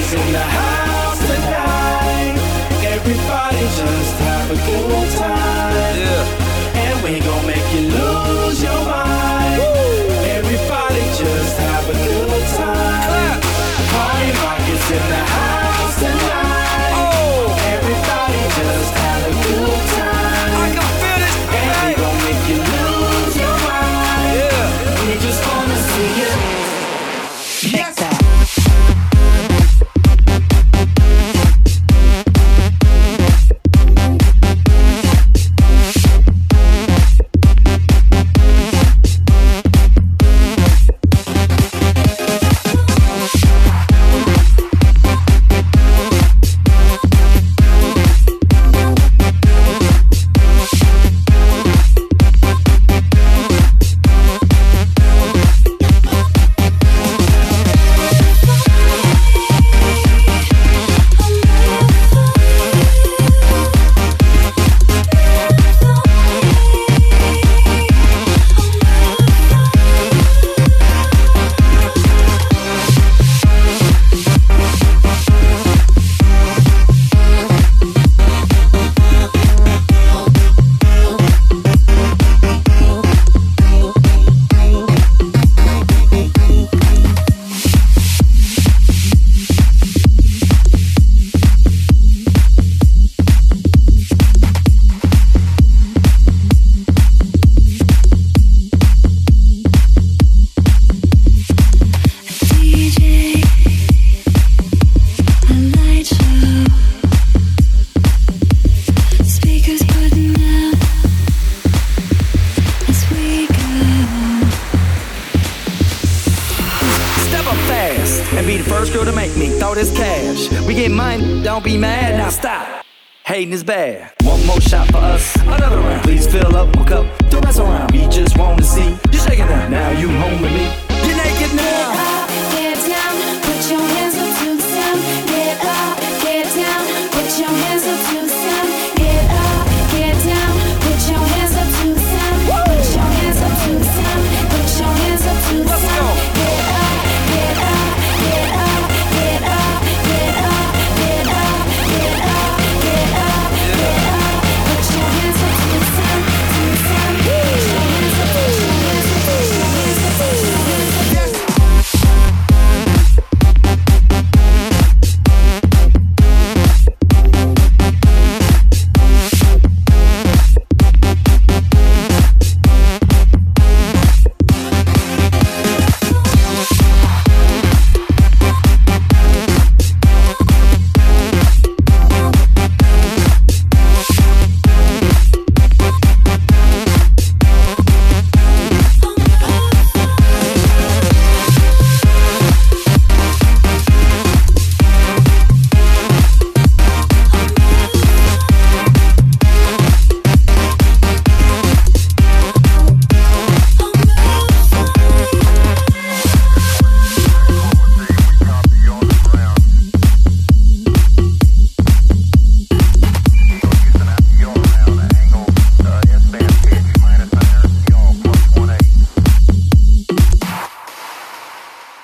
in the house tonight. Everybody just have a good time. fast and be the first girl to make me throw this cash. We get money, don't be mad, now stop. Hating is bad. One more shot for us.